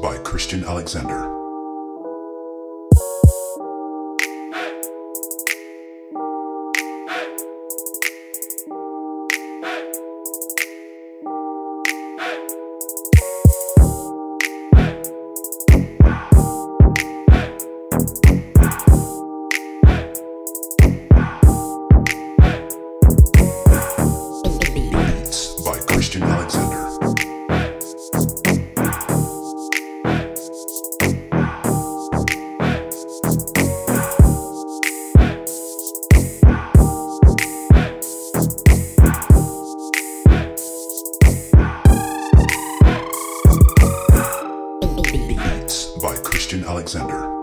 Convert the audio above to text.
by Christian Alexander. Beats by Christian Alexander.